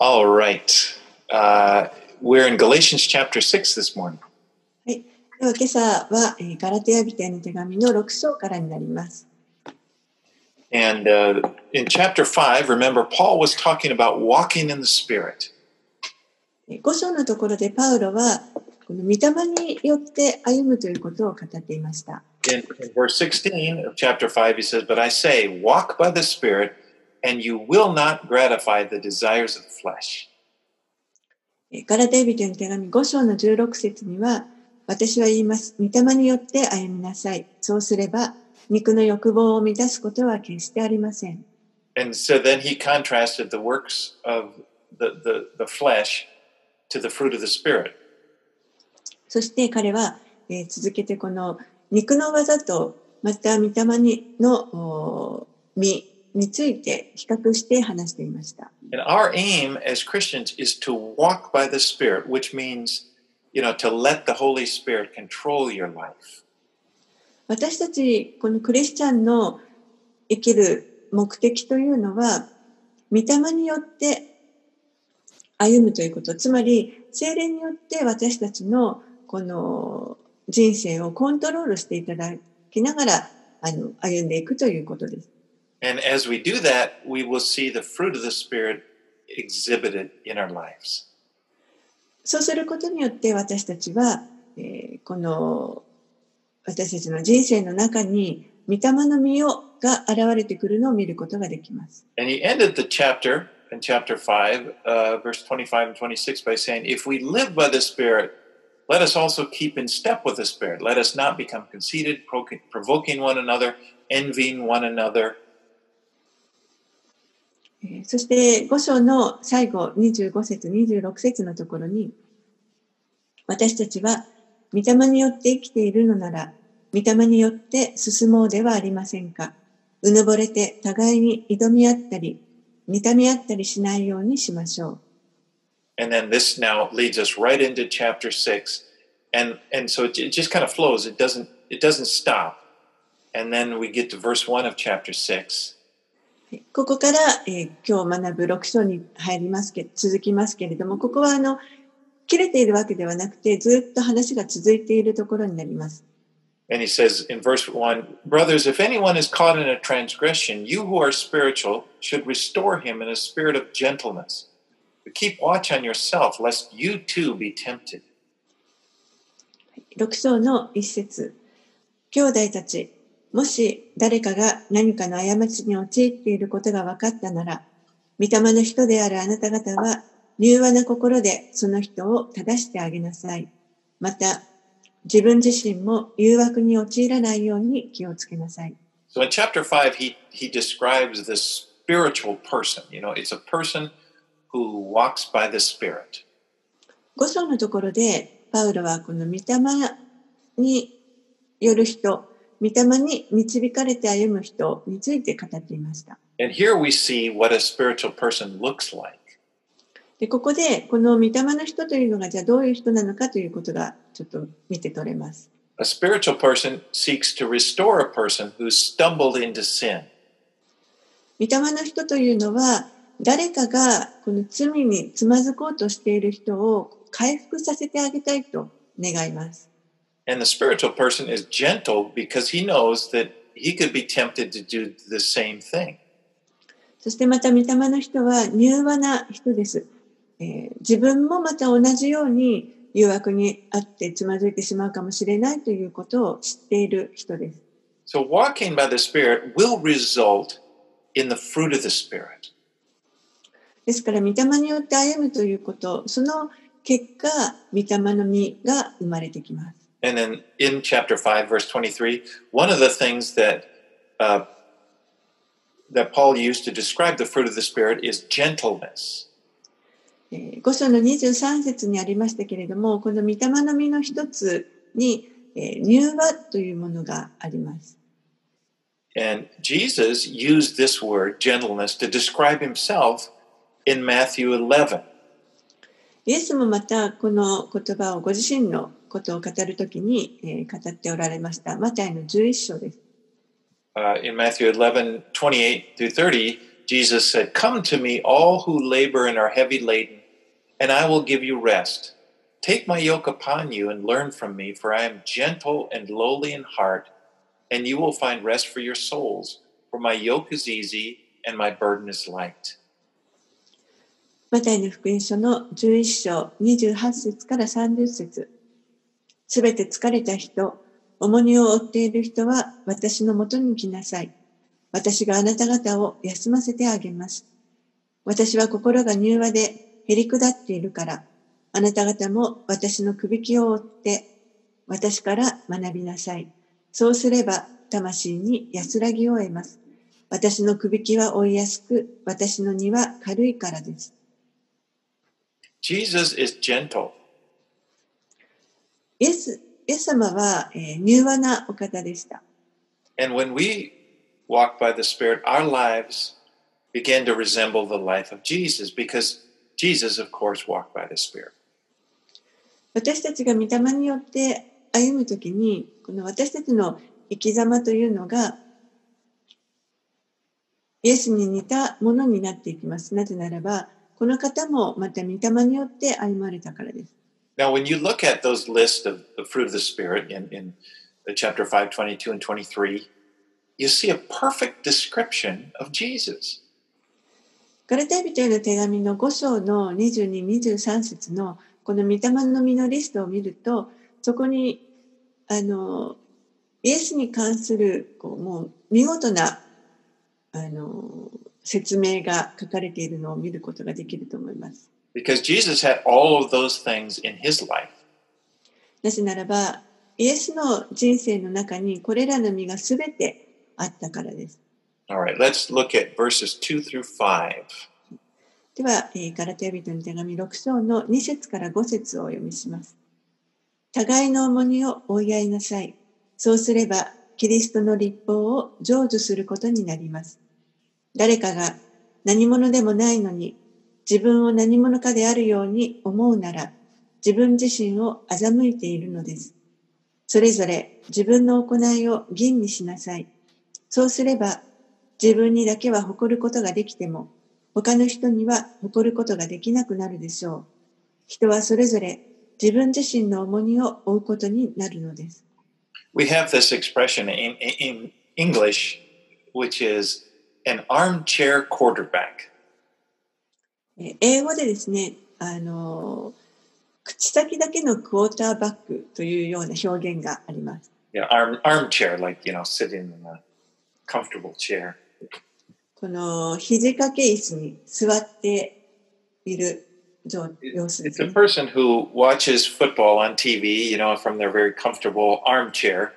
All right. Uh, we're in Galatians chapter 6 this morning. はい。では今朝は、えーガラテヤ人への手紙の6章からになります。 And uh, in chapter 5, remember, Paul was talking about walking in the Spirit. えー5章のところでパウロは、この御霊によって歩むということを語っていました。 In, in verse 16 of chapter 5, he says, But I say, walk by the Spirit, and you will not gratify the desires of the flesh. ガラテビテの手紙5章の16節には、私は言います、御霊によって歩みなさい。そうすれば、肉の欲望を満たすことは決してありません。So、the, the, the flesh to the fruit of the spirit. そして彼は、えー、続けてこの肉の技と、また御霊にの実について比較して話していました。And our aim as Christians is to walk by the Spirit, which means, you know, to let the Holy Spirit control your life. 私たちこのクリスチャンの生きる目的というのは御霊によって歩むということつまり精霊によって私たちのこの人生をコントロールしていただきながらあの歩んでいくということです。And as we do that, we will see the fruit of the Spirit exhibited in our lives. そうすることによって私たちは、えーこの私たちの人生の中に御霊の実をが現れてくるのを見ることができます。 And he ended the chapter in chapter 5, uh, verse 25 and 26, by saying, If we live by the Spirit, let us also keep in step with the Spirit. Let us not become conceited, pro- provoking one another, envying one another. そして5章の最後25節26節のところに私たちは御霊によって生きているのなら御霊によって進もうではありませんかうぬぼれて互いに挑み合ったり妬み合ったりしないようにしましょう And then this now leads us right into chapter 6. And, and so it, it just kind of flows. It doesn't, it doesn't stop. And then we get to verse 1 of chapter 6. ここから、えー今日学ぶ6章に入りますけ続きますけれどもここはあの切れているわけではなくてずっと話が続いているところになります。And he says in verse 1 Brothers, if anyone is caught in a transgression, you who are spiritual should restore him in a spirit of gentleness. But keep watch on yourself, lest you too be tempted. 6章の一節兄弟たちもし誰かが何かの過ちに陥っていることが分かったなら御霊の人であるあなた方は柔和な心でその人を正してあげなさいまた自分自身も誘惑に陥らないように気をつけなさい So in chapter 5, he, he describes the spiritual person. You know, it's a person who walks by the Spirit. 5章のところでパウロはこの御霊による人御霊に導かれて歩む人について語っていました And here we see what a spiritual person looks like. でここでこの御霊の人というのがじゃあどういう人なのかということがちょっと見て取れます。A spiritual person seeks to restore a person who's stumbled into sin. 御霊の人というのは誰かがこの罪につまずこうとしている人を回復させてあげたいと願います。And the spiritual person is gentle because he knows that he could be tempted to do the same thing. そしてまた御霊の人は柔和な人です。えー自分もまた同じように誘惑にあってつまずいてしまうかもしれないということを知っている人です。So walking by the Spirit will result in the fruit of the Spirit. ですから、御霊によって歩むということ、その結果、御霊の実が生まれてきます。And then in chapter 5, verse 23, one of the things that uh, that Paul used to describe the fruit of the Spirit is gentleness. えー5章の23節にありましたけれども、この御霊の実の一つに、えー柔和というものがあります。 And Jesus used this word, gentleness, to describe himself in Matthew 11. イエスもまたこの言葉をご自身の ことを語るときに、えー語っておられました。マタイの11章です。 Uh, in Matthew 11, 28 through 30, Jesus said, Come to me, all who labor and are heavy laden, and I will give you rest. Take my yoke upon you and learn from me, for I am gentle and lowly in heart, and you will find rest for your souls. For my yoke is easy and my burden is light. マタイの福音書の11章28節から30節 すべて疲れた人、重荷を負っている人は私のもとに来なさい。私があなた方を休ませてあげます。私は心が柔和でへりくだっているから、あなた方も私のくびきを追って私から学びなさい。そうすれば魂に安らぎを得ます。私のくびきは追いやすく、私の荷は軽いからです。Jesus is gentle. イエスイエス様は、えー、柔和なお方でした。And when we walk by the Spirit, our lives begin to resemble the life of Jesus because Jesus, of course, walked by the Spirit. 私たちが御霊によって歩むときに、この私たちの生き様というのが、イエスに似たものになっていきます。なぜならば、この方もまた御霊によって歩まれたからです。Now, when you look at those lists of the fruit of the Spirit in, in chapter 5, 22 and 23, you see a perfect description of Jesus. ガラテヤ人への手紙の5章の22、23節のこの御霊の実のリストを見ると、そこにあのイエスに関するこうもう見事なあの説明が書かれているのを見ることができると思います。Because Jesus had all of those things in his life. なぜならば、イエスの人生の中にこれらの実がすべてあったからです。Alright, let's look at verses 2 through 5. では、えー、ガラテヤ人の手紙6章の2節から5節をお読みします。互いの重荷を追い合いなさい。そうすれば、キリストの立法を成就することになります。誰かが何者でもないのに自分を何者かであるように思うなら自分自身を欺いているのです。それぞれ自分の行いを吟味しなさい。そうすれば自分にだけは誇ることができても他の人には誇ることができなくなるでしょう。人はそれぞれ自分自身の重荷を負うことになるのです。We have this expression in, in English, which is an armchair quarterback. 英語でですね、あの、口先だけのクォーターバックというような表現があります。Yeah, arm, armchair, like, you know, sitting in a comfortable chair. この肘掛け椅子に座っている様子です、ね。It's a person who watches football on TV, you know, from their very comfortable armchair,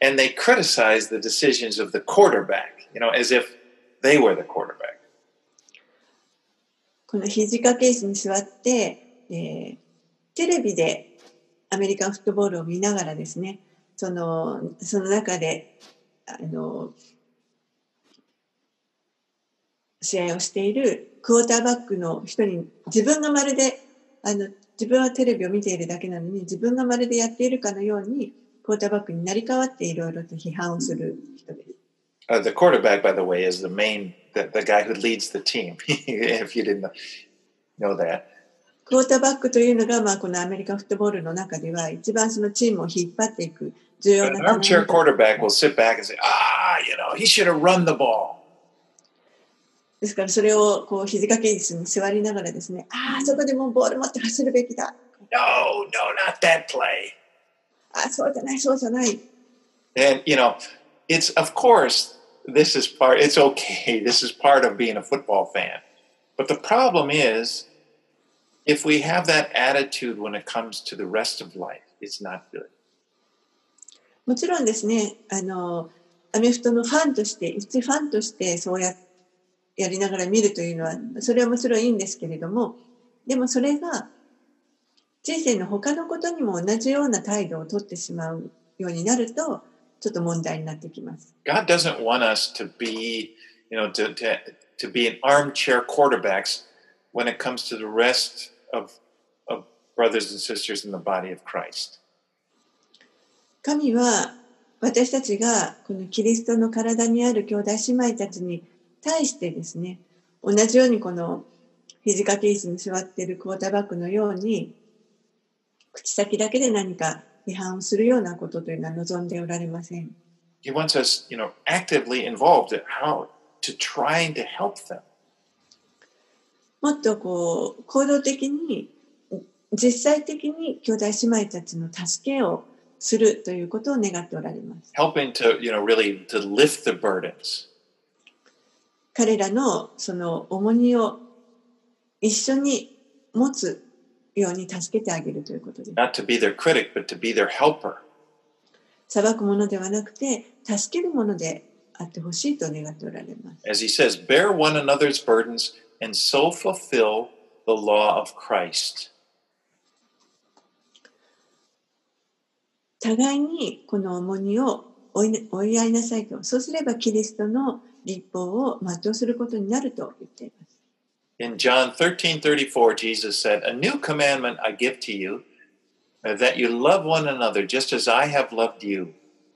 and they criticize the decisions of the quarterback, you know, as if They were the quarterback. この肘掛け椅子に座って、えー、テレビでアメリカンフットボールを見ながらですね、そのその中であの試合をしているクォーターバックの人に自分がまるであの自分はテレビを見ているだけなのに自分がまるでやっているかのようにクォーターバックになり変わっていろいろと批判をする人です。Uh, the quarterback, by the way, is the main, the, the guy who leads the team, if you didn't know that. クォーターバックというのが、まあ、このアメリカフットボールの中では一番そのチームを引っ張っていく重要な。An armchair quarterback will sit back and say, ah, you know, he should have run the ball. ですからそれをこう肘掛け椅子に座りながらですね、ああ、そこでもうボール持って走るべきだ。No, no, not that play. あそうじゃない、そうじゃない。And, you know, it's, of course, this is part it's okay this is part of being a football fan but the problem is if we have that attitude when it comes to the rest of life it's not good もちろんですねあのアメフトのファンとして一ファンとしてそうややりながら見るというのはそれはもちろんいいんですけれどもでもそれが人生の他のことにも同じような態度をとってしまうようになるとちょっと問題になってきます。God doesn't want us to be, you know, to, to, to be an armchair quarterbacks when it comes to the rest of, of brothers and sisters in the body of Christ. 神は私たちがこのキリストの体にある兄弟姉妹たちに対してですね、同じようにこの肘掛け椅子に座っているクォーターバックのように、口先だけで何か批判をするようなことというのは望んでおられません。He wants us, you know, actively involved in how to trying to help them. もっとこう行動的に実際的に兄弟姉妹たちの助けをするということを願っておられます。helping to, you know, really to lift the burdens. 彼らのその重荷を一緒に持つように助けてあげるということです。Not to be their critic, but to be their helper. 裁くものではなくて助けるものであってほしいと願っておられます。As he says, bear one another's burdens and so fulfill the law of Christ. 互いにこの重荷を追い追い合いなさいと。そうすればキリストの立法を全うすることになると言っています。In John 13 34, Jesus said, A new commandment I give to you, uh, that you love one another just as I have loved you.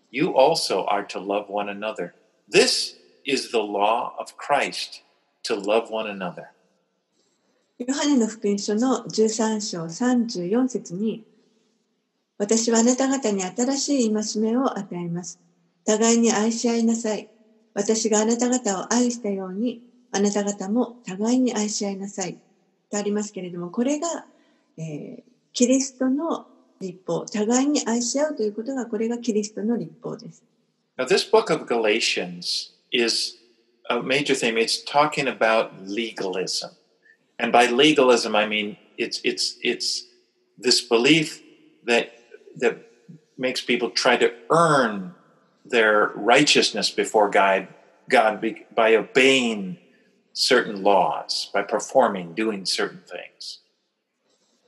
You also are to love one another. This is the law of Christ, to love one another. ヨハネの福音書の13章34節に、私はあなた方に新しい戒めを与えます。互いに愛し合いなさい。私があなた方を愛したように、 あなた方も互いに愛し合いなさい。とありますけれども、これが、えーキリストの立法。互いに愛し合うということが、これがキリストの立法です。Now, this book of Galatians is a major theme. It's talking about legalism. And by legalism, I mean it's, it's, it's this belief that, that makes people try to earn their righteousness before God, God be- by obeying certain laws, by performing, doing certain things.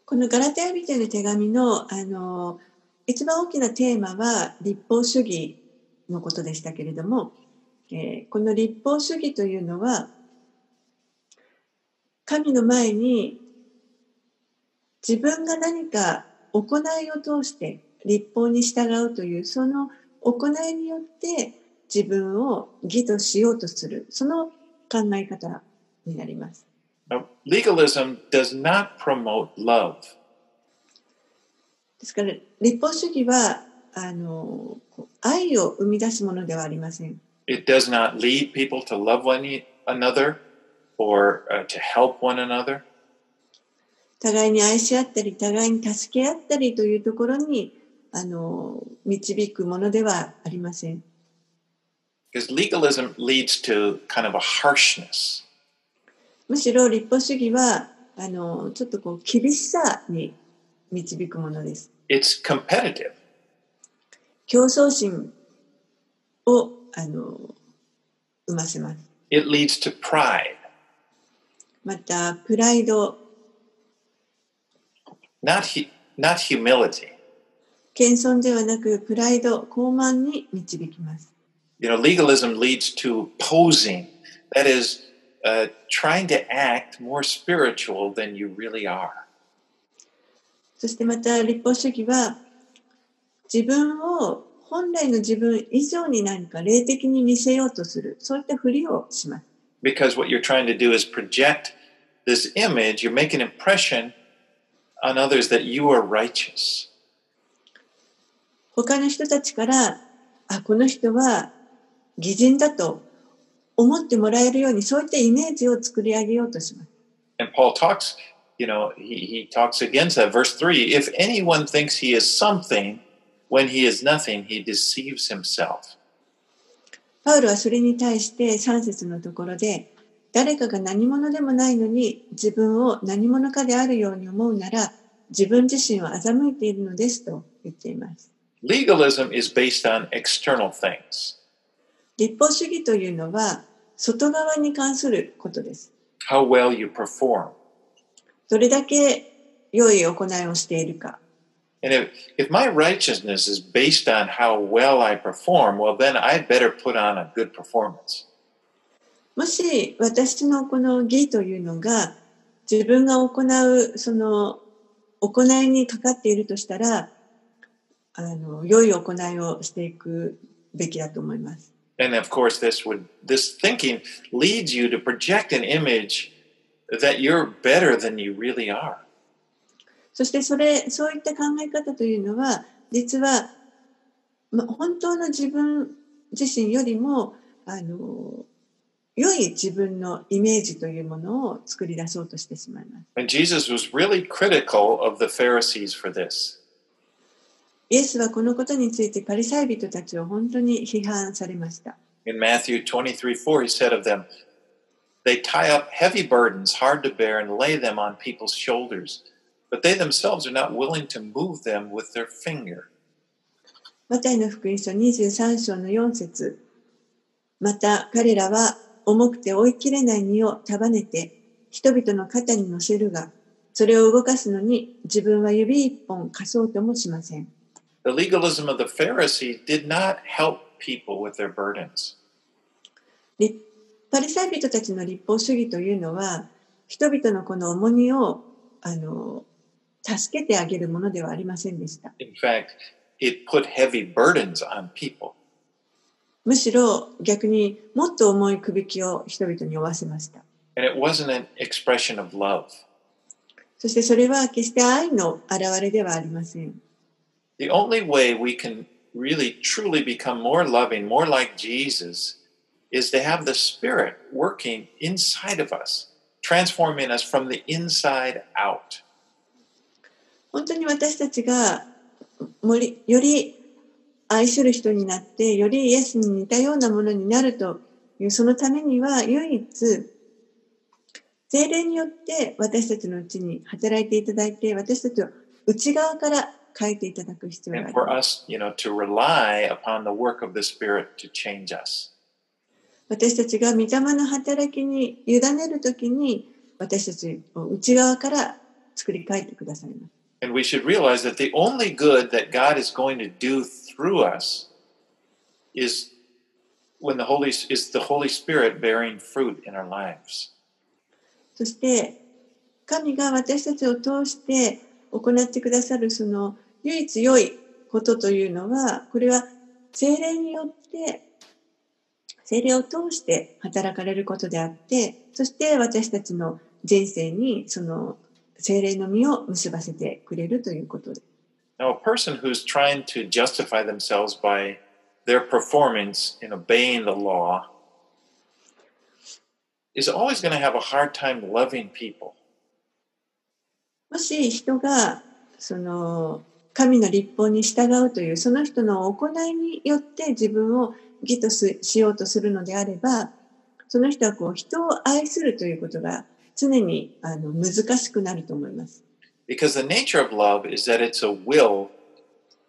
このガラテヤ人への手紙の、あの、一番大きなテーマは立法主義のことでしたけれども、えーこの立法主義というのは、神の前に自分が何か行いを通して立法に従うという、その行いによって自分を義としようとする、その考え方になります。Now, legalism does not promote love. ですから、立法主義は、あの、愛を生み出すものではありません。It does not lead people to love one e- another or uh, to help one another. 互いに愛し合ったり、互いに助け合ったりというところに、あの、導くものではありません。Because legalism leads to kind of a harshness. むしろ立法主義は、あの、ちょっとこう、厳しさに導くものです。It's competitive. 競争心を、あの、生ませます。It leads to pride, また、プライド、not, hu- not humility. 謙遜ではなく、プライド、傲慢に導きます。You know, legalism leads to posing. That is, uh, trying to act more spiritual than you really are. そしてまた立法主義は自分を本来の自分以上に何か霊的に見せようとするそういったふりをします Because what you're trying to do is project this image, you make an impression on others that you are righteous. 他の人たちからあこの人は 偽人だと思ってもらえるようにそういったイメージを作り上げようとします And Paul talks, you know, he, he talks against that. Verse 3 If anyone thinks he is something when he is nothing, he deceives himself. パウロはそれに対して3節のところで誰かが何者でもないのに自分を何者かであるように思うなら自分自身を欺いているのですと言っています Legalism is based on external things 立法主義というのは外側に関することです。how well you perform. どれだけ良い行いをしているか。And if, if my righteousness is based on how well I perform, well, then I'd better put on a good performance. もし私のこの義というのが自分が行うその行いにかかっているとしたら、あの、良い行いをしていくべきだと思います。And of course, this would this thinking leads you to project an image that you're better than you really are. そしてそれ、そういった考え方というのは、実は、ま、本当の自分自身よりも、あの、良い自分のイメージというものを作り出そうとしてしまいます。 And Jesus was really critical of the Pharisees for this. イエスはこのことについてパリサイ人たちを本当に批判されました。In Matthew 23 4, he said of them, They tie up heavy burdens, hard to bear, and lay them on people's shoulders, but they themselves are not willing to move them with their finger. マタイの福音書23章の4節また彼らは重くて追いきれない荷を束ねて人々の肩に乗せるが、それを動かすのに自分は指一本貸そうともしません。The legalism of the Pharisees did not help people with their burdens. 立パリサイ人たちの立法主義というのは、人々のこの重荷をあの助けてあげるものではありませんでした。In fact, it put heavy burdens on people. むしろ逆にもっと重い首きを人々に負わせました。And it wasn't an expression of love. そしてそれは決して愛の表れではありません。The only way we can really truly become more loving, more like Jesus, is to have the Spirit working inside of us, transforming us from the inside out. 本当に私たちがもりより愛する人になって、よりイエスに似たようなものになるという、そのためには唯一、精霊によって私たちのうちに働いていただいて、私たちを内側から変えていただく必要があ And り for ます。us, you know, to rely upon the work of the Spirit to change us. 私たちが御霊の働きに委ねるときに、私たちを内側から作り変えてくださいます。And we should realize that the only good that God is going to do through us is when the Holy is the Holy Spirit bearing fruit in our lives. そして、神が私たちを通して行ってくださるその唯一良いことというのは、これは精霊によって、精霊を通して働かれることであって、そして私たちの人生にその精霊の実を結ばせてくれるということで。Now, a person who's trying to justify themselves by their performance in obeying the law is always going to have a hard time loving people. もし人がその神の立法に従うというその人の行いによって自分を義とすしようとするのであればその人はこう人を愛するということが常にあの難しくなると思います。Because the nature of love is that it's a will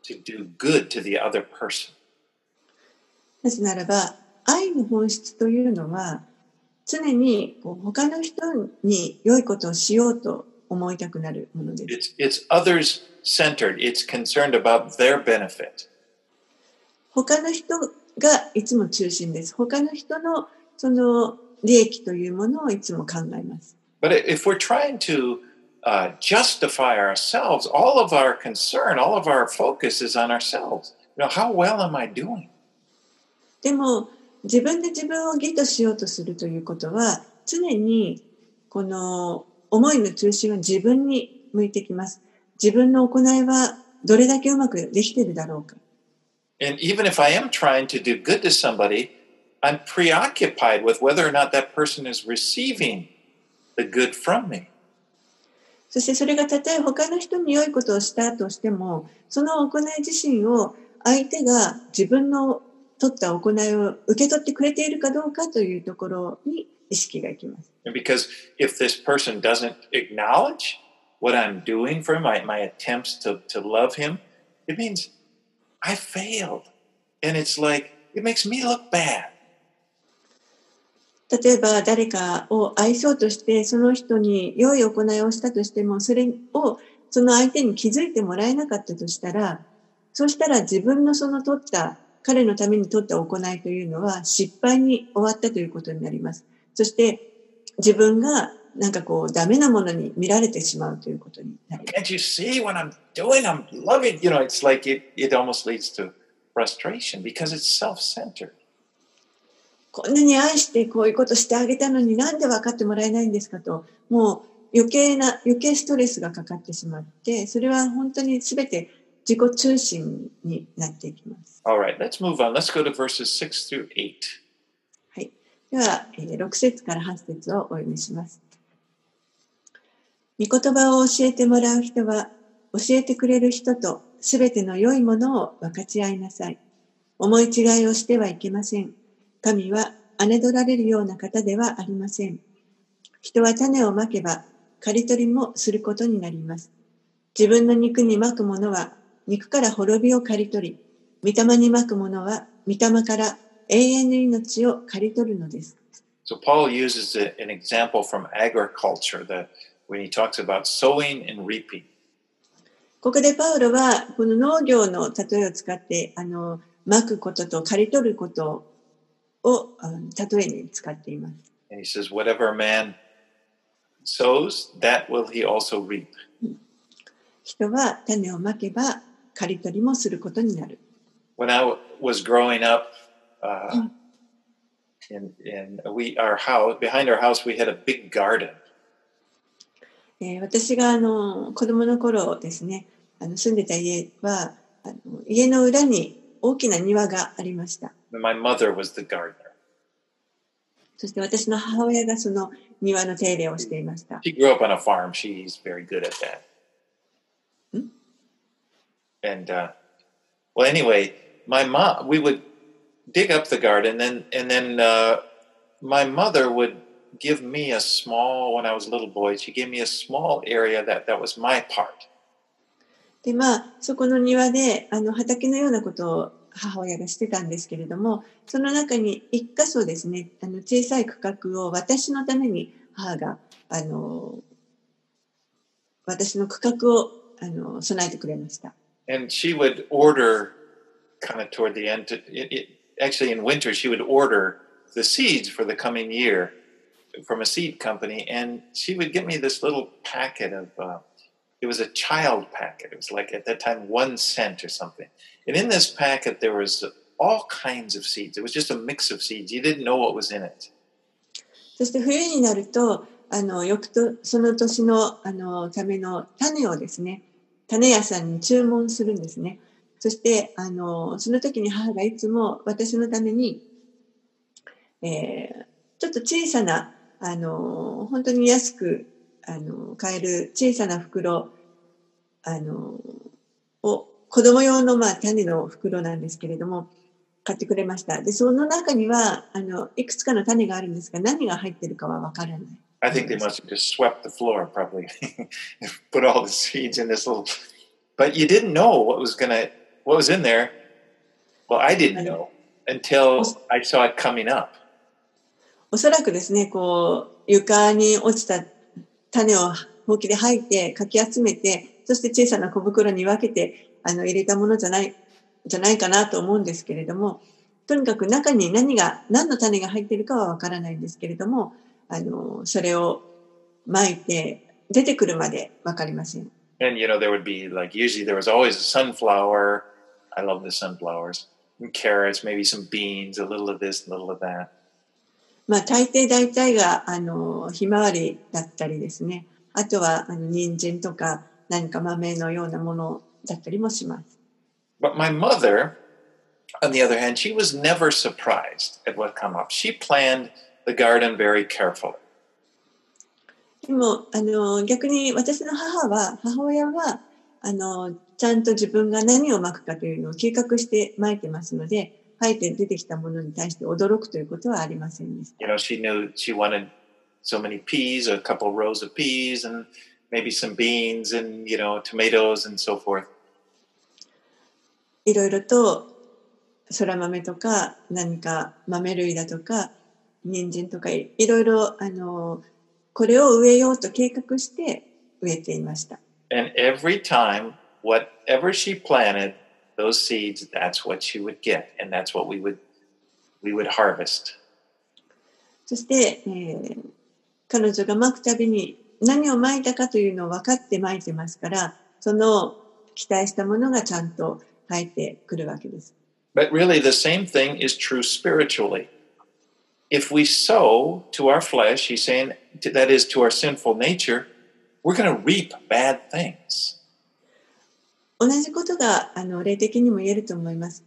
to do good to the other person. なぜならば愛の本質というのは常にこう他の人に良いことをしようと思いたくなるものです。It's, it's others centered, it's concerned about their benefit. 他の人がいつも中心です。他の人のその利益というものをいつも考えます。But if we're trying to uh, justify ourselves, all of our concern, all of our focus is on ourselves. You know, how well am I doing? でも自分で自分を義としようとするということは常にこの思いの中心は自分に向いてきます。自分の行いはどれだけうまくできているだろうか。And even if I am trying to do good to somebody, I'm preoccupied with whether or not that person is receiving the good from me. そしてそれがたとえ他の人に良いことをしたとしても、その行い自身を相手が自分の取った行いを受け取ってくれているかどうかというところに意識がいきます。And because if this person doesn't acknowledge what I'm doing for him, my, my attempts to, to love him, it means I failed. And it's like, it makes me look bad. 例えば誰かを愛そうとしてその人に良い行いをしたとしてもそれをその相手に気づいてもらえなかったとしたらそうしたら自分のその取った彼のために取った行いというのは失敗に終わったということになります。そして自分がなんかこうダメなものに見られてしまうということに。こんなに愛してこういうことしてあげたのになんで分かってもらえないんですかともう余計な余計ストレスがかかってしまってそれは本当にすべて自己中心になっていきます。All right, let's move on. Let's go to verses 6 through 8. では、6節から8節をお読みします。御言葉を教えてもらう人は、教えてくれる人とすべての良いものを分かち合いなさい。思い違いをしてはいけません。神は侮られるような方ではありません。人は種をまけば刈り取りもすることになります。自分の肉にまくものは肉から滅びを刈り取り、御霊にまくものは御霊から永遠の命を刈り取るのです。So Paul uses an example from agriculture that when he talks about sowing and reaping. ここでパウロはこの農業の例えを使ってあのまくことと刈り取ることを例えに使っています。And he says, whatever a man sows, that will he also reap. 人は種をまけば刈り取りもすることになる。When I was growing up, uh, in, in we, our house, behind our house, we had a big garden. えー、私があの子供の頃ですね、あの住んでた家はあの家の裏に大きな庭がありました。My mother was the gardener. そして私の母親がその庭の手入れをしていました。She grew up on a farm. She's very good at that. And uh, well, anyway, my mom, we would dig up the garden, and and then uh, my mother would give me a small. When I was a little boy, she gave me a small area that that was my part. でまあそこの庭であの畑のようなことを母親がしてたんですけれども、その中に一箇所ですね、あの小さい区画を私のために母が、あの、私の区画をあの備えてくれました。And she would order kind of toward the end, to, it, it, actually in winter, she would order the seeds for the coming year from a seed company, and she would give me this little packet of, uh, it was a child packet. It was like at that time one cent or something. And in this packet, there was all kinds of seeds. It was just a mix of seeds. You didn't know what was in it. そして冬になると、あの、翌と、その年の、あの、ための種をですね、種屋さんに注文するんですね。 そして、あの、その時に母がいつも私のために、えー、ちょっと小さな、あの、本当に安く、あの、買える小さな袋、あの、を子供用の、まあ、種の袋なんですけれども、買ってくれました。で、その中には、あの、いくつかの種があるんですが、何が入ってるかはわからない。I think they must have just swept the floor, probably. Put all the seeds in this little. But you didn't know what was gonna, what was in there? Well, I didn't know until I saw it coming up. おそらくですね、こう、床に落ちた種をほうきで吐いて、かき集めて、そして小さな小袋に分けて、あの入れたものじゃないじゃないかなと思うんですけれどもとにかく中に何が何の種が入っているかはわからないんですけれどもあのそれを巻いて出てくるまでわかりません。And you know there would be like usually there was always a sunflower. I love the sunflowers. And carrots, maybe some beans, a little of this, a little of that. まあ大抵大体があのひまわりだったりですね。あとはあの人参とか何か豆のようなものだったりもします。But my mother, on the other hand, she was never surprised at what come up. She planned the garden very carefully. でもあの逆に私の母は母親はあの ちゃんと自分が何をまくかというのを計画してまいてますので、生えて出てきたものに対して驚くということはありませんでした。You know, she knew she wanted so many peas, a couple rows of peas, and maybe some beans and you know tomatoes and so forth. いろいろとそら豆とか何か豆類だとか人参とかいろいろあのこれを植えようと計画して植えていました。And every time, whatever she planted, those seeds, that's what she would get, and that's what we would we would harvest. そして、えー、彼女がまくたびに何をまいたかというのを分かってまいてますから、その期待したものがちゃんと入ってくるわけです。But really the same thing is true spiritually. if we sow to our flesh, he's saying to- that is to our sinful nature, we're going to reap bad things. 同じことがあの霊的にも言えると思います。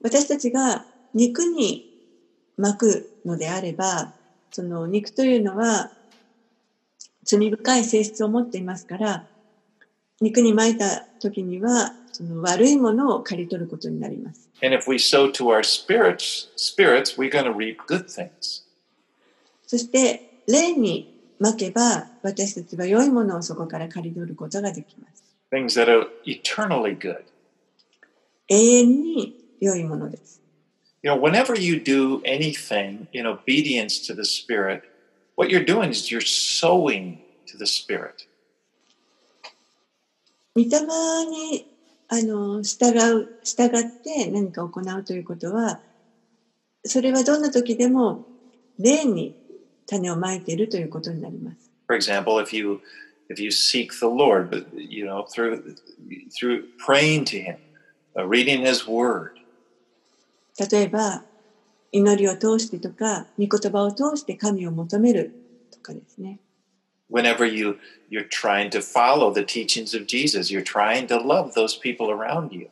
私たちが肉に巻くのであれば、その肉というのは罪深い性質を持っていますから、肉に巻いた時にはその悪いものを刈り取ることになります。And if we sow to our spirits, spirits, we're going to reap good things. そして霊に巻けば私たちは良いものをそこから刈り取ることができます。Things that are eternally good. 永遠に良いものです。 You know, whenever you do anything in obedience to the Spirit, what you're doing is you're sowing to the Spirit. 御霊にあの従う従って何か行うということはそれはどんな時でも霊に種をまいているということになります。 For example, if you if you seek the Lord, but you know, through through praying to Him, uh, reading His Word, 例えば祈りを通してとか御言葉を通して神を求めるとかですね。whenever you you're trying to follow the teachings of Jesus, you're trying to love those people around you.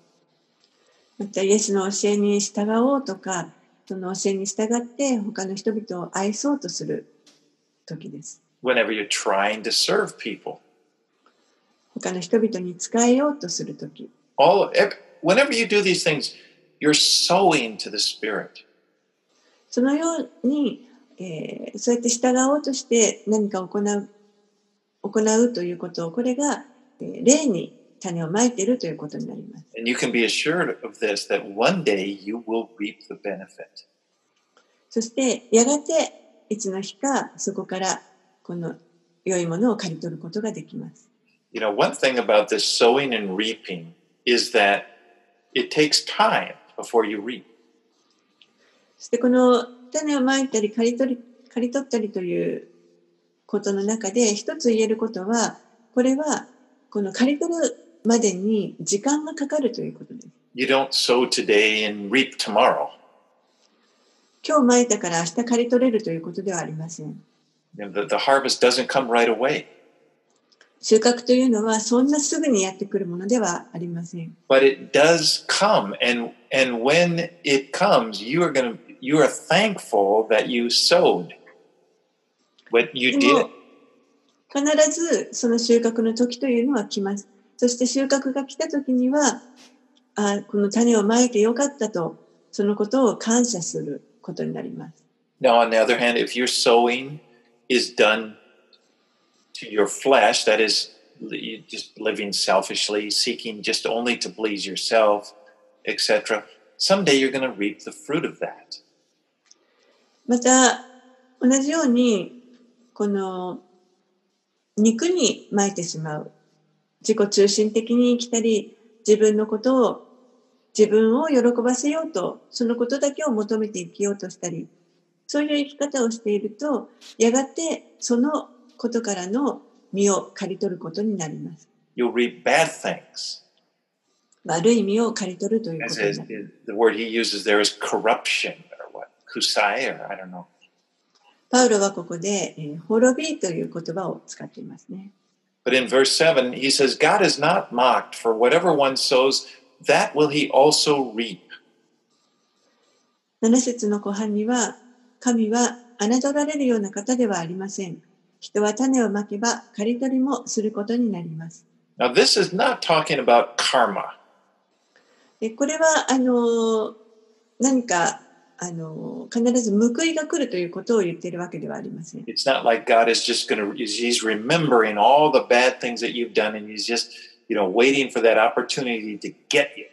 またイエスの教えに従おうとかその教えに従って他の人々を愛そうとする時です。Whenever you're trying to serve people, 他の人々に仕えようとする時 all ev- whenever you do these things, you're sowing to the Spirit. そのように、えーそうやって従おうとして何か行う行うということをこれが、えー霊に種をまいているということになります。And you can be assured of this that one day you will reap the benefit. そしてやがていつの日かそこからこの良いものを刈り取ることができます。You know, one thing about this sowing and reaping is that it takes time before you reap. そしてこの種をまいたり刈り取り刈り取ったりということの中で一つ言えることはこれはこの刈り取るまでに時間がかかるということです。You don't sow today and reap tomorrow. 今日まいたから明日刈り取れるということではありません。You know, the, the harvest doesn't come right away. 収穫というのはそんなすぐにやってくるものではありません。but it does come and and when it comes you are to you are thankful that you sowed what you で did も必ずその収穫の時というのは来ます。そして収穫が来た時にはあこの種をまいてよかったとそのことを感謝することになります。now on the other hand if your sowing is done to your flesh that is you just living selfishly seeking just only to please yourself etc someday you're going to reap the fruit of that また同じようにこの肉に巻いてしまう自己中心的に生きたり自分のことを自分を喜ばせようとそのことだけを求めて生きようとしたりそういう生き方をしているとやがてそのことからの実を刈り取ることになります you'll reap bad things 悪い実を刈り取るということに is, なる the word he uses there is corruption or what kusai or i don't know パウロはここで、えー滅びという言葉を使っていますね But in verse 7, he says, God is not mocked, for whatever one sows, that will he also reap. 7節の後半には、神は侮られるような方ではありません。人は種をまけば刈り取りもすることになります。Now, this is not talking about karma. でこれは、あの、何か、あの、必ず報いが来るということを言っているわけではありません。It's not like God is just going to, he's remembering all the bad things that you've done and he's just, you know, waiting for that opportunity to get you.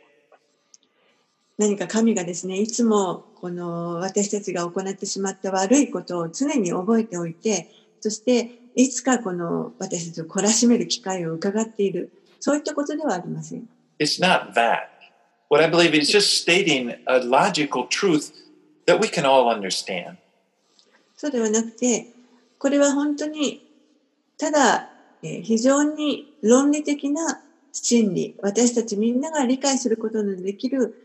何か神がですね、いつもこの私たちが行ってしまった悪いことを常に覚えておいて、そしていつかこの私たちを懲らしめる機会を伺っている、そういったことではありません。It's not that. What I believe is just stating a logical truth that we can all understand. そうではなくて、これは本当にただ、えー非常に論理的な真理、私たちみんなが理解することのできる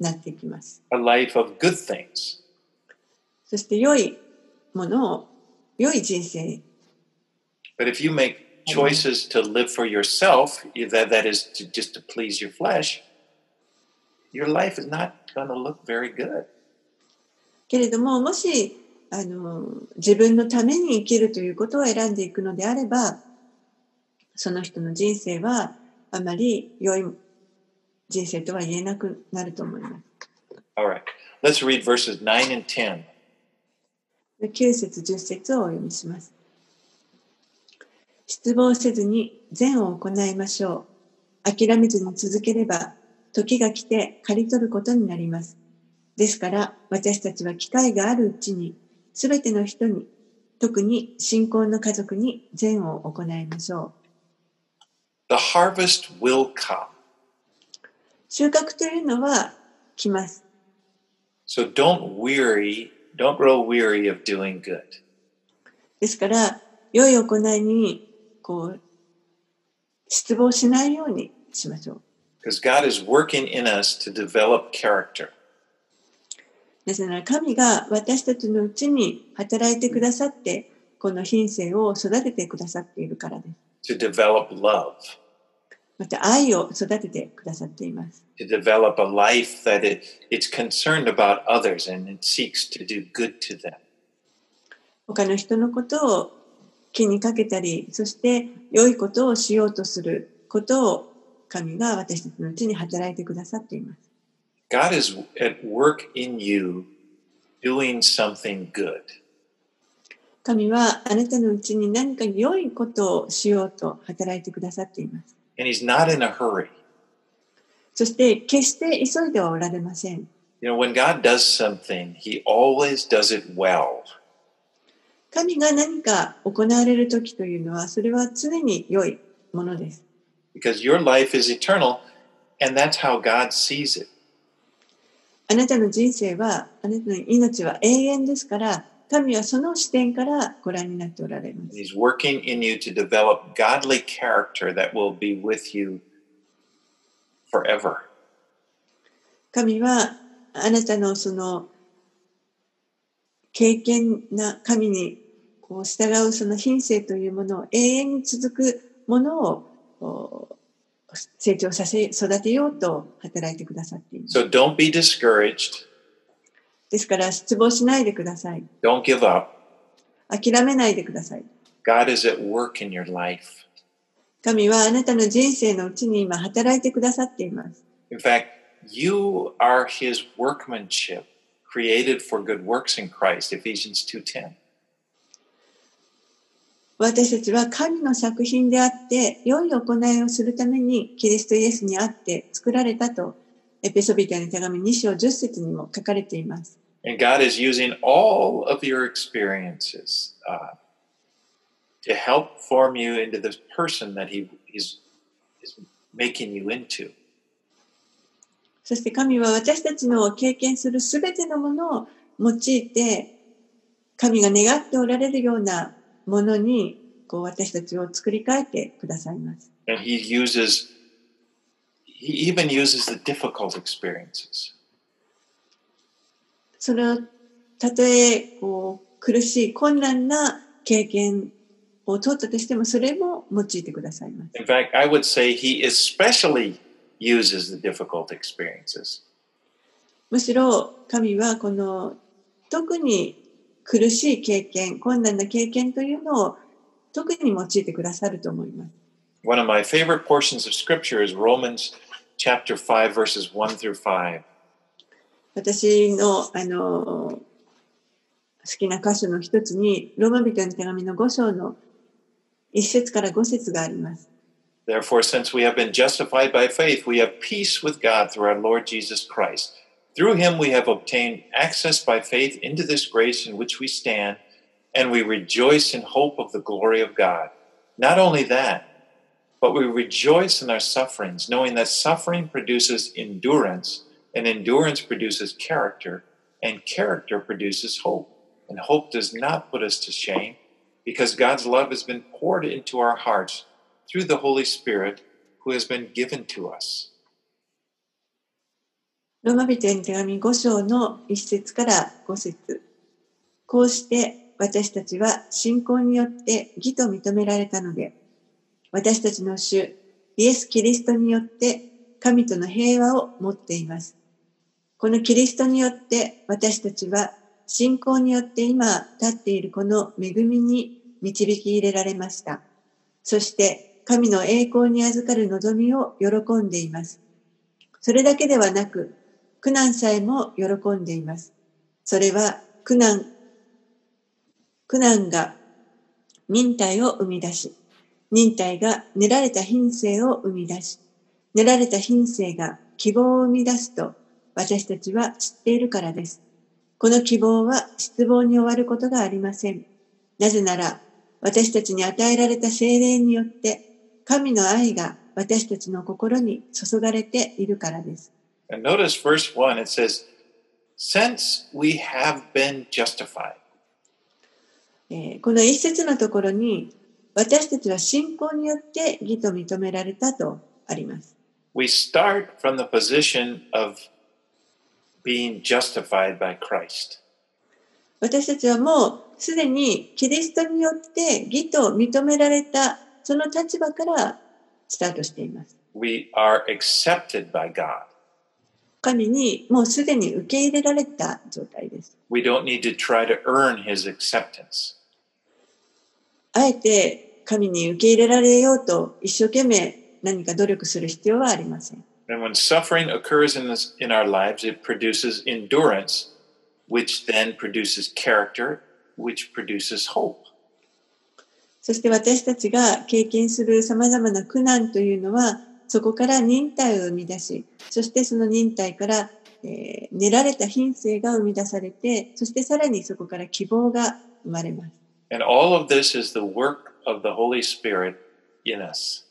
なっていきます。A life of good things. そして良いものを、良い人生 But if you make choices to live for yourself, that, that is to, just to please your flesh, your life is not going to look very good. けれども、もし、あの、自分のために生きるということを選んでいくのであれば、その人の人生はあまり良い人生とは言えなくなると思います。All right. Let's read verses 9 and 10. 9節10節をお読みします。失望せずに善を行いましょう。諦めずに続ければ、時が来て刈り取ることになります。ですから、私たちは機会があるうちに、すべての人に、特に信仰の家族に善を行いましょう。The harvest will come. 収穫というのは来ます。So don't weary, don't grow weary of doing good. ですから、良い行いに、こう、失望しないようにしましょう。Because God is working in us to develop character. なぜなら神が私たちのうちに働いてくださって、この品性を育ててくださっているからです。to develop love, また愛を育ててくださっています。to develop a life that it, it's concerned about others and it seeks to do good to them. 他の人のことを気にかけたり、そして良いことをしようとすることを神が私たちのうちに働いてくださっています。God is at work in you doing something good. 神はあなたのうちに何か良いことをしようと働いてくださっています。And He's not in a hurry. そして決して急いではおられません。You know, when God does something, He always does it well. 神が何か行われる時というのは、それは常に良いものです。Because your life is eternal, and that's how God sees it. あなたの人生は、あなたの命は永遠ですから、神はその視点からご覧になっておられます。He's working in you to develop godly character that will be with you forever. 神はあなたのその経験な神にこう従うその品性というものを永遠に続くものを成長させ育てようと働いてくださっています。So don't be discouraged. ですから失望しないでください。Don't give up. 諦めないでください。God is at work in your life. 神はあなたの人生のうちに今働いてくださっています。In fact, you are his workmanship, created for good works in Christ, Ephesians 2:10. 私たちは神の作品であって、良い行いをするためにキリストイエスにあって作られたと、エペソビテの手紙2章10節にも書かれています。And God is using all of your experiences uh, to help form you into the person that he, he's, is making you into. そして神は私たちの経験するすべてのものを用いて、神が願っておられるようなものに、こう私たちを作り変えてくださいます。 And he uses, he even uses the difficult experiences. それを、たとえ、こう、苦しい、困難な経験を通ったとしても、それも用いてくださいます。In fact, I would say he especially uses the difficult experiences. むしろ、神はこの、特に苦しい経験、困難な経験というのを、特に用いてくださると思います。One of my favorite portions of scripture is Romans chapter 5, verses 1 through 5. 私の、あの、好きな箇所の一つに、ローマ人の手紙の5章の1節から5節があります。 Therefore, since we have been justified by faith, we have peace with God through our Lord Jesus Christ, Through him we have obtained access by faith into this grace in which we stand, and we rejoice in hope of the glory of God. Not only that, but we rejoice in our sufferings, knowing that suffering produces endurance, And endurance produces character, and character produces hope. And hope does not put us to shame, because God's love has been poured into our hearts through the Holy Spirit who has been given to us. ローマ人への手紙5章の1節から5節こうして私たちは信仰によって義と認められたので、私たちの主、イエス・キリストによって神との平和を持っています。このキリストによって私たちは信仰によって今立っているこの恵みに導き入れられました。そして神の栄光に預かる望みを喜んでいます。それだけではなく、苦難さえも喜んでいます。それは苦難、苦難が忍耐を生み出し、忍耐が練られた品性を生み出し、練られた品性が希望を生み出すと私たちは知っているからです。この希望は失望に終わることがありません。なぜなら、私たちに与えられた精霊によって、神の愛が私たちの心に注がれているからです。And notice verse 1, it says, Since we have been justified. この一節のところに、私たちは信仰によって義と認められたとあります。We start from the position of being justified by Christ. 私たちはもうすでにキリストによって義と認められたその立場からスタートしています。We are accepted by God. 神にもうすでに受け入れられた状態です。We don't need to try to earn his acceptance. あえて神に受け入れられようと一生懸命何か努力する必要はありません。And when suffering occurs in, this, in our lives, it produces endurance, which then produces character, which produces hope. そして私たちが経験するさまざまな苦難というのは、そこから忍耐を生み出し、そしてその忍耐から、えー、練られた品性が生み出されて、そしてさらにそこから希望が生まれます。And all of this is the work of the Holy Spirit in us.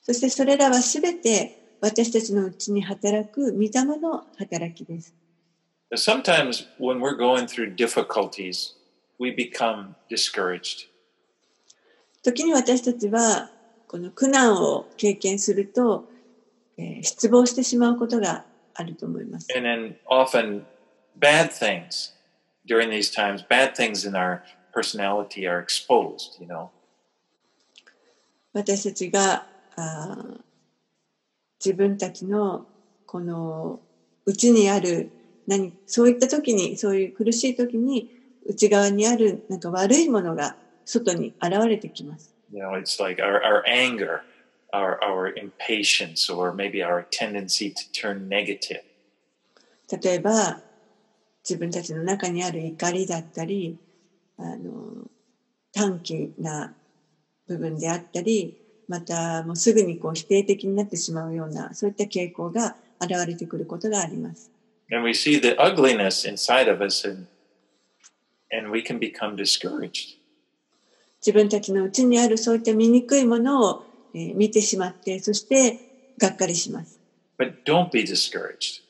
そしてそれらはすべて私たちのうちに働く御霊の働きです。Sometimes when we're going through difficulties, we become discouraged. 時に私たちはこの苦難を経験すると、えー、失望してしまうことがあると思います。And then often bad things during these times, bad things in our personality are exposed, you know. 私たちがあ自分たちのこの内にある何そういった時にそういう苦しい時に内側にあるなんか悪いものが外に現れてきます。You know, it's like our, our anger, our, our impatience, or maybe our tendency to turn negative. 例えば自分たちの中にある怒りだったりあの短気な部分であったりまたもうすぐにこう否定的になってしまうようなそういった傾向が現れてくることがあります。And we see the ugliness inside of us and, and we can become discouraged. 自分たちのうちにあるそういった醜いものを、えー、見てしまってそしてがっかりします。But don't be discouraged.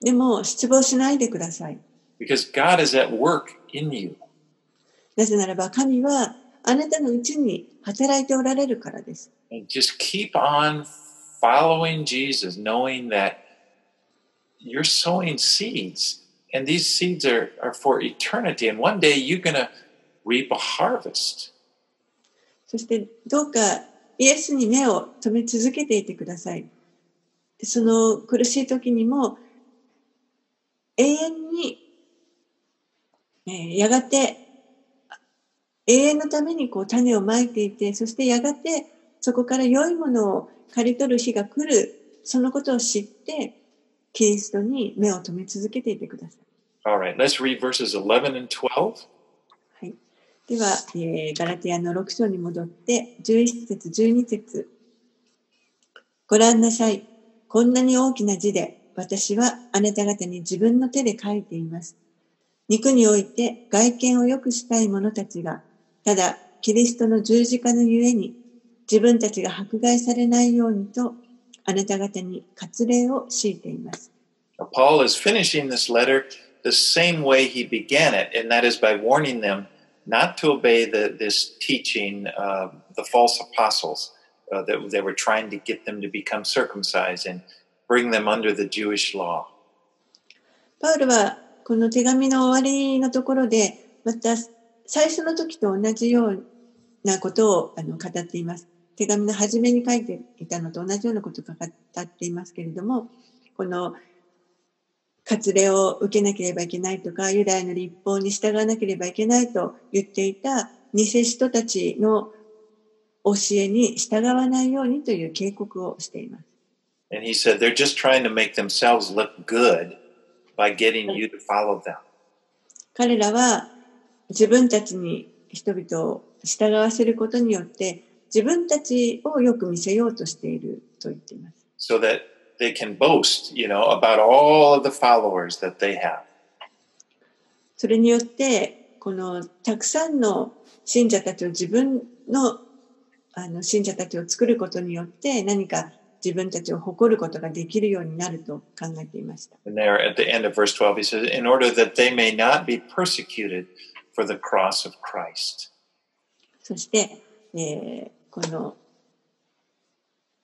でも失望しないでください。Because God is at work in you. なぜならば神はあなたのうちに働いておられるからです。Just keep on following Jesus, knowing that you're sowing seeds, and these seeds are, are for eternity, and one day you're going to reap a harvest. そしてどうかイエスに目を留め続けていてください。その苦しい時にも永遠に、えー、やがて永遠のためにこう種をまいていて、そしてやがてそこから良いものを刈り取る日が来る、そのことを知って、キリストに目を留め続けていてください。Alright, let's read verses 11 and 12. はい。では、えー、ガラティアの6章に戻って、11節、12節ご覧なさい。こんなに大きな字で、私はあなた方に自分の手で書いています。肉において外見を良くしたい者たちが、ただキリストの十字架のゆえに自分たちが迫害されないようにとあなた方に割礼を強いています。Paul is finishing this letter the same way he began it, and that is by warning them not to obey the, this teaching of the false apostles uh, that they were trying to get them to become circumcised and bring them under the Jewish law. パウルはこの手紙の終わりのところで、また最初の時と同じようなことをあの語っています。手紙の初めに書いていたのと同じようなことを語っていますけれども、この割礼を受けなければいけないとか、ユダヤの立法に従わなければいけないと言っていた偽人たちの教えに従わないようにという警告をしています。And he said they're just trying to make themselves look good by getting you to follow them. 彼らは自分たちに人々を従わせることによって自分たちをよく見せようとしていると言っています。so that they can boast, you know, about all of the followers that they have. それによってこのたくさんの信者たちを自分のあの信者たちを作ることによって何か自分たちを誇ることができるようになると考えていました。And there at the end of verse 12, he says, in order that they may not be persecuted for the cross of Christ. そして、えーこの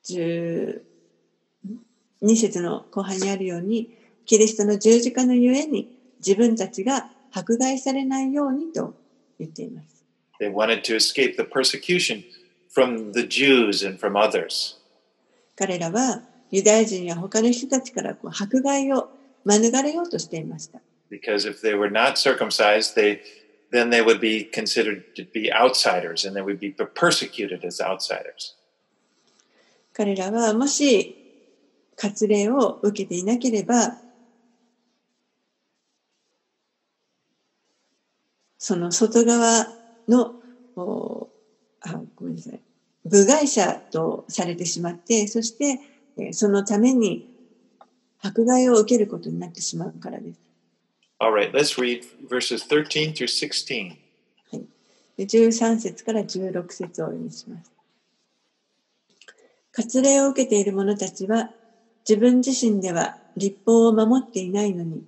12節の後半にあるように、キリストの十字架のゆえに自分たちが迫害されないようにと言っています。They wanted to escape the persecution from the Jews and from others. 彼らはユダヤ人や他の人たちからこう迫害を免れようとしていました。Because if they were not circumcised, they then they would be considered to be outsiders and they would be persecuted as outsiders. 彼らはもし割礼を受けていなければ、その外側の、おあ、ごめんなさい。部外者とされてしまって、そして、えーそのために迫害を受けることになってしまうからです。All right, let's read verses 13 through 16. 13節から16節をお読みします。割礼を受けている者たちは、自分自身では立法を守っていないのに、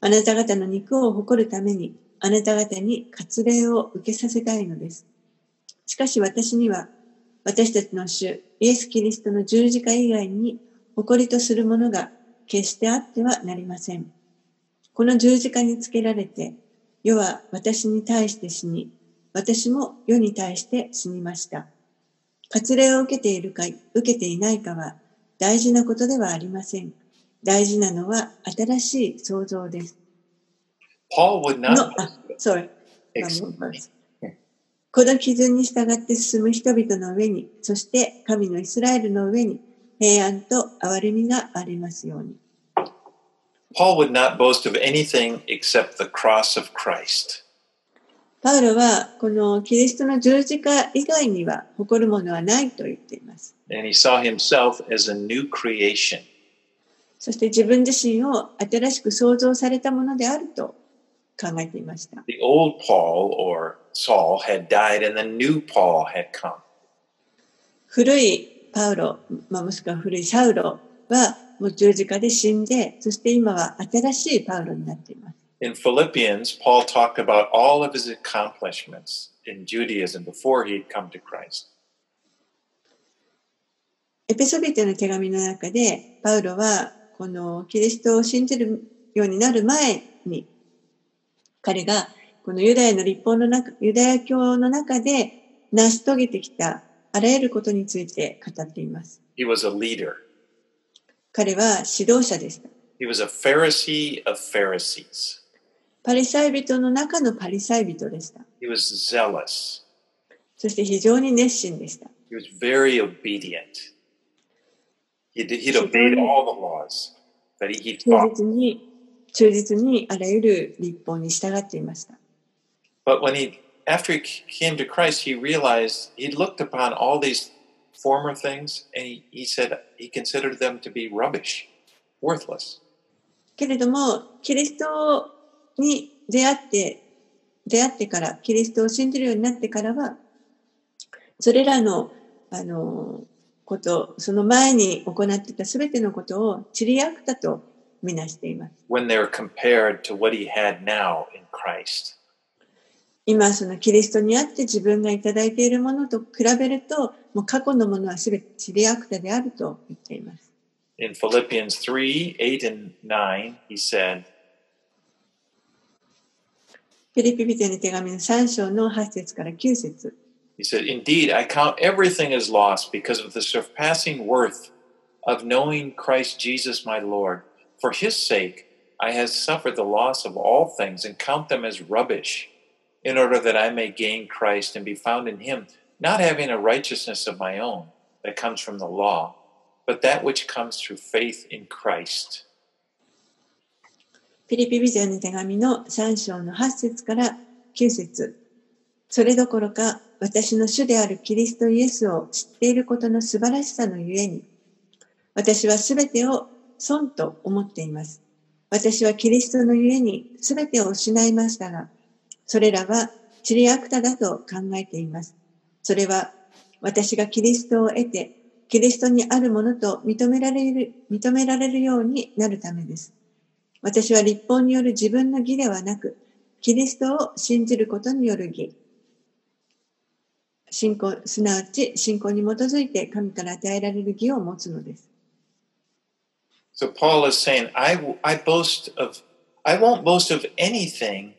あなた方の肉を誇るために、あなた方に割礼を受けさせたいのです。しかし私には、私たちの主、イエス・キリストの十字架以外に、誇りとするものが決してあってはなりません。この十字架につけられて、世は私に対して死に、私も世に対して死にました。割礼を受けているか、受けていないかは大事なことではありません。大事なのは新しい創造です。Paul would の not あ、sorry. この基準に従って進む人々の上に、そして神のイスラエルの上に平安と憐れみがありますように。Paul would not boast of anything except the cross of Christ. パウロはこのキリストの十字架以外には誇るものはないと言っています。And he saw himself as a new creation. そして自分自身を新しく創造されたものであると考えていました。The old Paul or Saul had died and the new Paul had come. 古いパウロ、まあ、もしくは古いサウロはもう十字架で死んで、そして今は新しいパウロになっています。In Philippians, Paul talked about all of his accomplishments in Judaism before he had come to Christ. エペソビテの手紙の中で、パウロはこのキリストを信じるようになる前に、彼がこのユダヤの立法の中、ユダヤ教の中で成し遂げてきたあらゆることについて語っています。He was a leader. 彼は指導者でした。He was a Pharisee of Pharisees. パリサイ人の中のパリサイ人でした。He was zealous. そして非常に熱心でした。He was very obedient. He'd, he'd obeyed all the laws that he, he 忠.実に、忠実にあらゆる立法に従っていました。But when he, after he came to Christ, he realized he looked upon all these former things and he, he said he considered them to be rubbish. worthless. けれども、キリストに出会って、出会ってから、キリストを信じるようになってからは、それらの、あの、こと、その前に行っていたすべてのことを、チリアクタとみなしています。when they're compared to what he had now in Christ. 今、そのキリストにあって自分がいただいているものと比べると、もう過去のものはすべてチリアクタであると言っています。 In Philippians 3 8 and 9, he said, フィリピ人の手紙の3章の8節から9節 He said, Indeed, I count everything as lost because of the surpassing worth of knowing Christ Jesus my Lord. For his sake, I have suffered the loss of all things and count them as rubbish, In order that I may gain Christ and be found in him, not having a righteousness of my own that comes from the law, but that which comes through faith in Christ. フィリピ人の手紙の3章の8節から9節それどころか私の主であるキリストイエスを知っていることの素晴らしさのゆえに私はすべてを損と思っています。私はキリストのゆえにすべてを失いましたが、それらはチリアクタだと考えています。それは私がキリストを得て、キリストにあるものと認められる、認められるようになるためです。私は立法による自分の義ではなく、キリストを信じることによる義。信仰、すなわち信仰に基づいて神から与えられる義を持つのです。So Paul is saying, I, I boast of, I won't boast of anything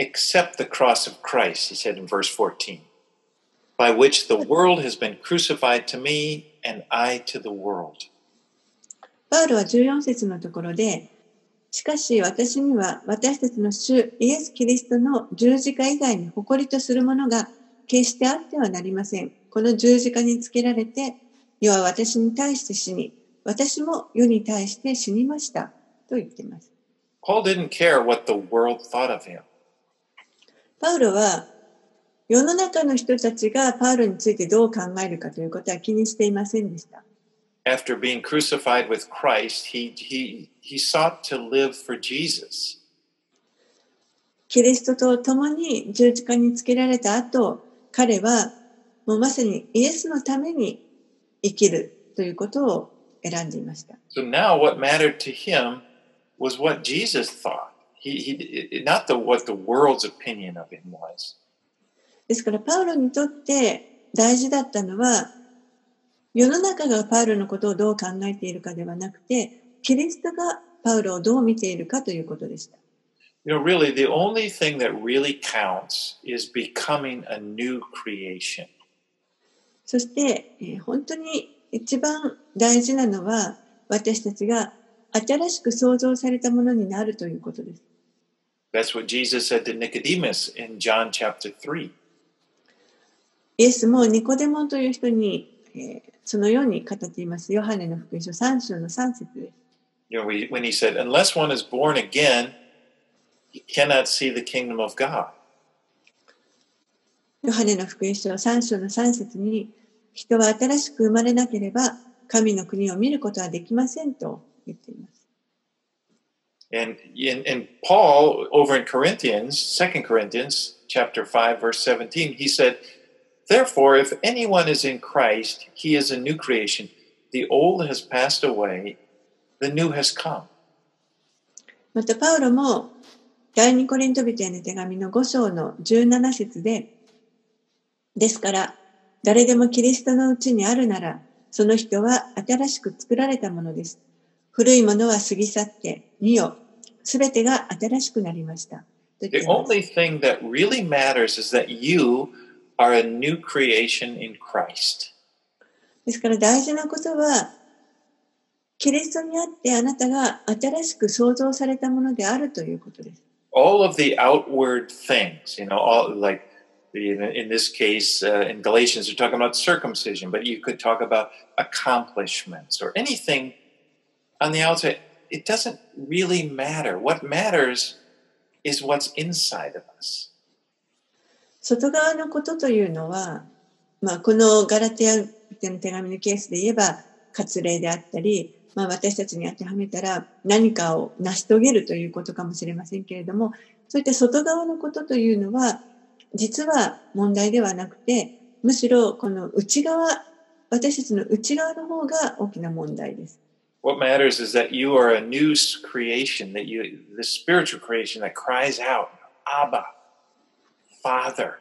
except the cross of Christ, he said in verse 14, by which the world has been crucified to me and I to the world. パウロは14節のところで、しかし私には私たちの主イエス・キリストの十字架以外に誇りとするものが決してあってはなりません。この十字架につけられて、世は私に対して死に、私も世に対して死にました。と言っています。Paul didn't care what the world thought of him. パウロは世の中の人たちがパウロについてどう考えるかということは気にしていませんでした。After being crucified with Christ, he, he, he sought to live for Jesus. キリストと共に十字架につけられた後、彼はもうまさにイエスのために生きるということを選んでいました。So now what mattered to him was what Jesus thought. He, he, not the, what the world's opinion of him was. ですからパウロにとって大事だったのは、世の中がパウロのことをどう考えているかではなくて、キリストがパウロをどう見ているかということでした。You know, really, the only thing that really counts is becoming a new creation. そして、えー本当に一番大事なのは、私たちが新しく創造されたものになるということです。That's what Jesus said to Nicodemus in John chapter 3. イエスもニコデモンという人に、えーそのように語っています。ヨハネの福音書3章の3節です。You know, when he said, Unless one is born again, he cannot see the kingdom of God. ヨハネの福音書3章の3節に、人は新しく生まれなければ神の国を見ることはできませんと言っています。And in, in Paul, over in Corinthians, 2 Corinthians chapter 5, verse 17, he said, Therefore, if anyone is in Christ, he is a new creation. The old has passed away, the new has come. またパウロも第二コリント人への手紙の5章の17節で、ですから誰でもキリストのうちにあるなら、その人は新しく作られたものです。 古いものは過ぎ去って、見よ、すべてが新しくなりました。The only thing that really matters is that you are a new creation in Christ. ですから大事なことは、キリストにあってあなたが新しく創造されたものであるということです。All of the outward things, you know, all like the, in this case, uh, in Galatians, they're talking about circumcision, but you could talk about accomplishments or anything on the outside. It doesn't really matter. What matters is what's inside of us. 外側のことというのは、まあ、このガラテヤ人の手紙のケースで言えば、割礼であったり、まあ、私たちに当てはめたら何かを成し遂げるということかもしれませんけれども、そういった外側のことというのは、実は問題ではなくて、むしろこの内側、私たちの内側の方が大きな問題です。What matters is that you are a new creation, that you, the spiritual creation that cries out, Abba, Father.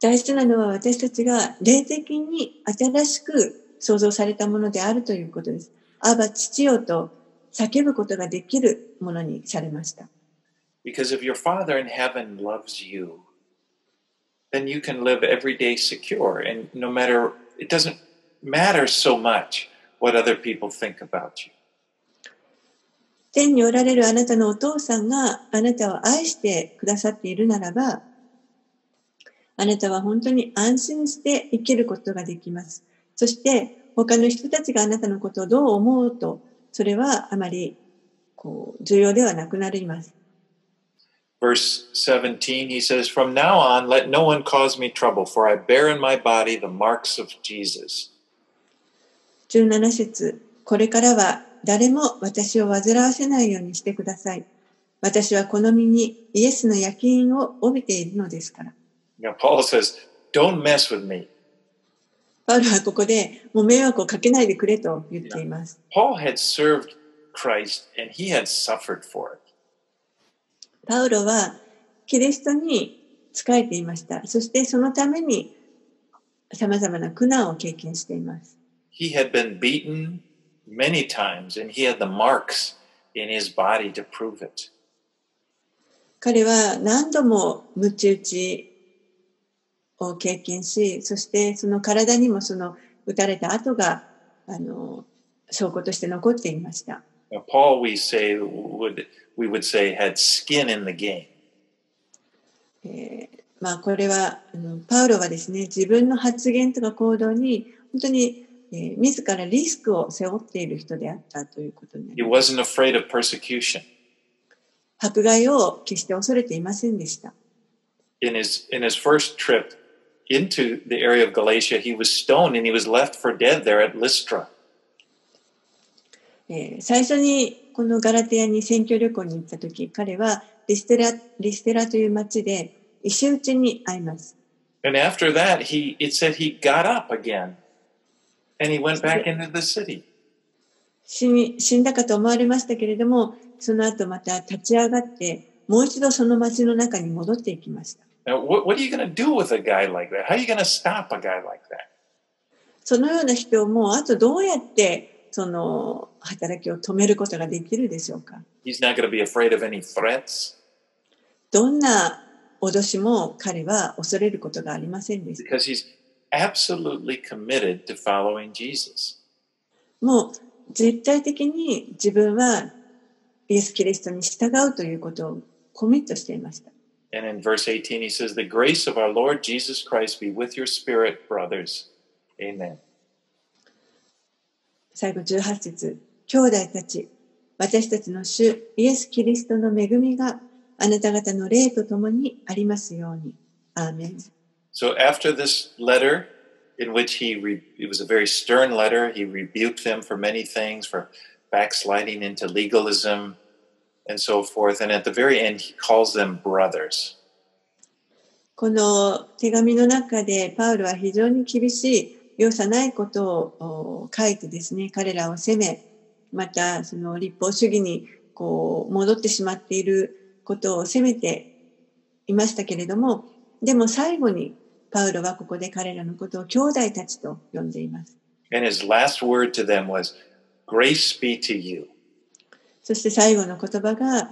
大事なのは私たちが霊的に新しく創造されたものであるということです。アバ父よと叫ぶことができるものにされました。Because if your Father in heaven loves you, then you can live every day secure. And no matter, it doesn't matter so much What other people think about you. 天におられるあなたのお父さんがあなたを愛してくださっているならば、あなたは本当に安心して生きることができます。そして他の人たちがあなたのことをどう思うと、それはあまりこう重要ではなくなります。Verse 17, he says, From now on, let no one cause me trouble, for I bear in my body the marks of Jesus. 17節これからは誰も私を煩わせないようにしてください。私はこの身にイエスの焼き印を帯びているのですから。Now, Paul says, Don't mess with me. パウロはここでもう迷惑をかけないでくれと言っています。Paul had served Christ and he had suffered for it. パウロはキリストに仕えていました。そしてそのために様々な苦難を経験しています。He had been beaten many times and he had the marks in his body to prove it. 彼は何度もむち打ちを経験し、そしてその体にもその打たれた跡が、あの、証拠として残っていました。Paul, we say, would, we would say, had skin in the game. えー、まあ、これはあの、パウロはですね、自分の発言とか行動に、本当に、えー、自らリスクを背負っている人であったということになります。He wasn't afraid of persecution. 迫害を決して恐れていませんでした。In his, in his first trip into the area of Galatia, he was stoned and he was left for dead there at Lystra. 最初にこのガラテヤに選挙旅行に行った時、彼はリステラリステラという町で石打ちに会います。And after that, he, it said he got up again 死,に死んだかと思われましたけれども、その後また立ち上がって、もう一度その町の中に戻っていきました。そのような人をもうあとどうやってその働きを止めることができるでしょうか？どんな脅しも彼は恐れることがありませんでした。Absolutely committed to following Jesus. もう絶対的に自分はイエス・キリストに従うということをコミットしていました。And in verse 18, he says, The grace of our Lord Jesus Christ be with your spirit, brothers. Amen. 最後18節兄弟たち、私たちの主イエス・キリストの恵みがあなた方の霊とともにありますように。アーメン。So after this letter, in which he, re- it was a very stern letter, he rebuked them for many things, for backsliding into legalism, and so forth. And at the very end, he calls them brothers. この手紙の中でパウロは非常に厳しい容赦ないことを書いてですね、彼らを責め、またその立法主義にこう戻ってしまっていることを責めていましたけれども、でも最後にパウロはここで彼らのことを兄弟たちと呼んでいます。そして最後の言葉が、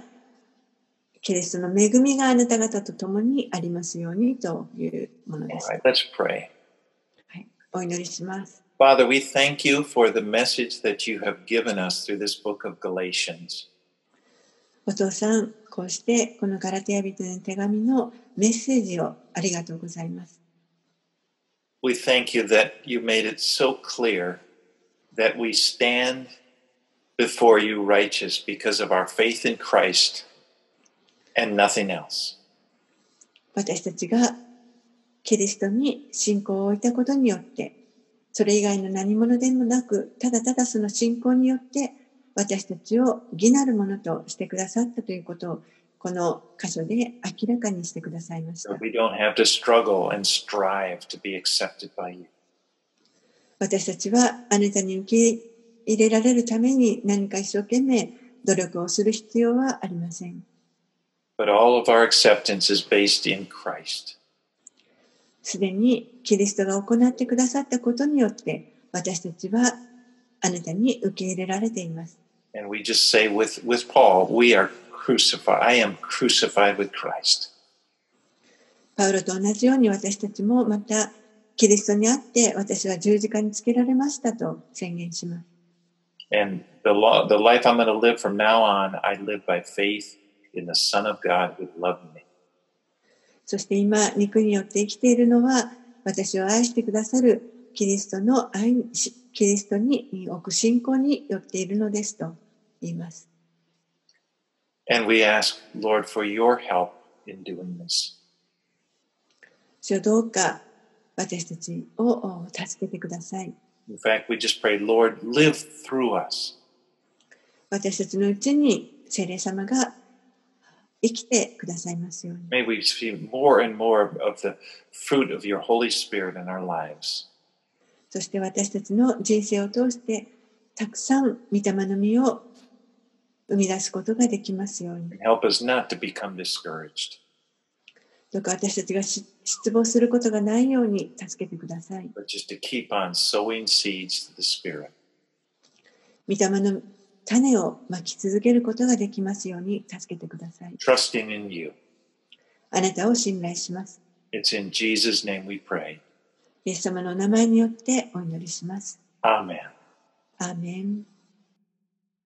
キリストの恵みがあなた方と共にありますようにというものです。Right, はい、お祈りします。Father, we thank you お父さん、こうしてこのガラテヤ人の手紙のメッセージをありがとうございます。We thank you that you made it so clear that we stand before you righteous because of our faith in Christ and nothing else. 私たちがキリストに信仰を置いたことによってそれ以外の何者でもなく、ただただその信仰によって私たちを義なるものとしてくださったということを、この箇所で明らかにしてくださいました。私たちはあなたに受け入れられるために何か一生懸命努力をする必要はありません。すでにキリストが行ってくださったことによって私たちはあなたに受け入れられています。And we just say with, with Paul, we are パウロと同じように私たちもまたキリストにあって私は十字架につけられましたと宣言します。そして今、肉によって生きているのは私を愛してくださるキリストの愛キリストに置く信仰によっているのですと言います。And we ask, Lord, for your help in doing this. 主よどうか私たちをお助けてください。In fact, we just pray, Lord, live through us. 私たちのうちに聖霊様が生きてくださいますように。May we see more and more of the fruit of your Holy Spirit in our lives. そして私たちの人生を通してたくさん御霊の実を生み出すことができますように。Help us not to become discouraged, どうか私たちがし失望することがないように助けてください。but just to keep on sowing seeds to the Spirit. 御霊の種をまき続けることができますように助けてください。trusting in you. あなたを信頼します。It's in Jesus' name we pray. イエス様のお名前によってお祈りします。Amen. アーメン。